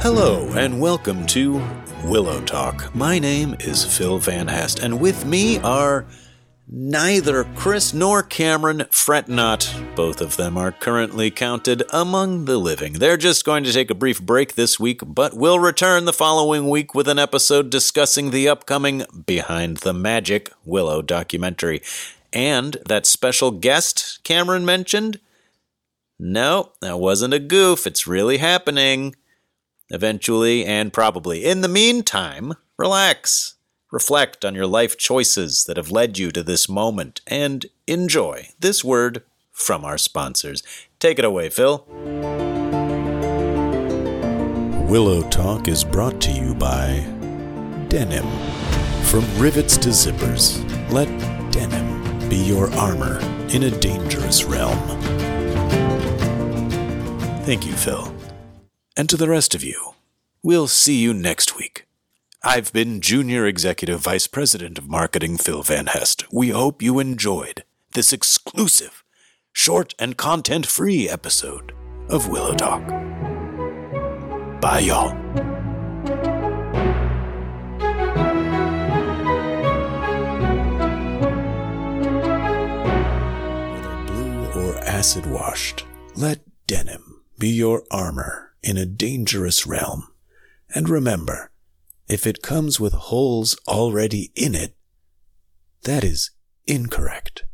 Hello, and welcome to Willow Talk. My name is Phil Van Hest, and with me are neither Chris nor Cameron. Fret not, both of them are currently counted among the living. They're just going to take a brief break this week, but will return the following week with an episode discussing the upcoming Behind the Magic Willow documentary. And that special guest Cameron mentioned? No, that wasn't a goof. It's really happening eventually and probably. In the meantime, relax, reflect on your life choices that have led you to this moment, and enjoy this word from our sponsors. Take it away, Phil. Willow Talk is brought to you by Denim. From rivets to zippers, let denim be your armor in a dangerous realm. Thank you, Phil. And to the rest of you, we'll see you next week. I've been Junior Executive Vice President of Marketing Phil Van Hest. We hope you enjoyed this exclusive, short and content free episode of Willow Talk. Bye, y'all. Whether blue or acid washed, let denim be your armor in a dangerous realm. And remember, if it comes with holes already in it, that is incorrect.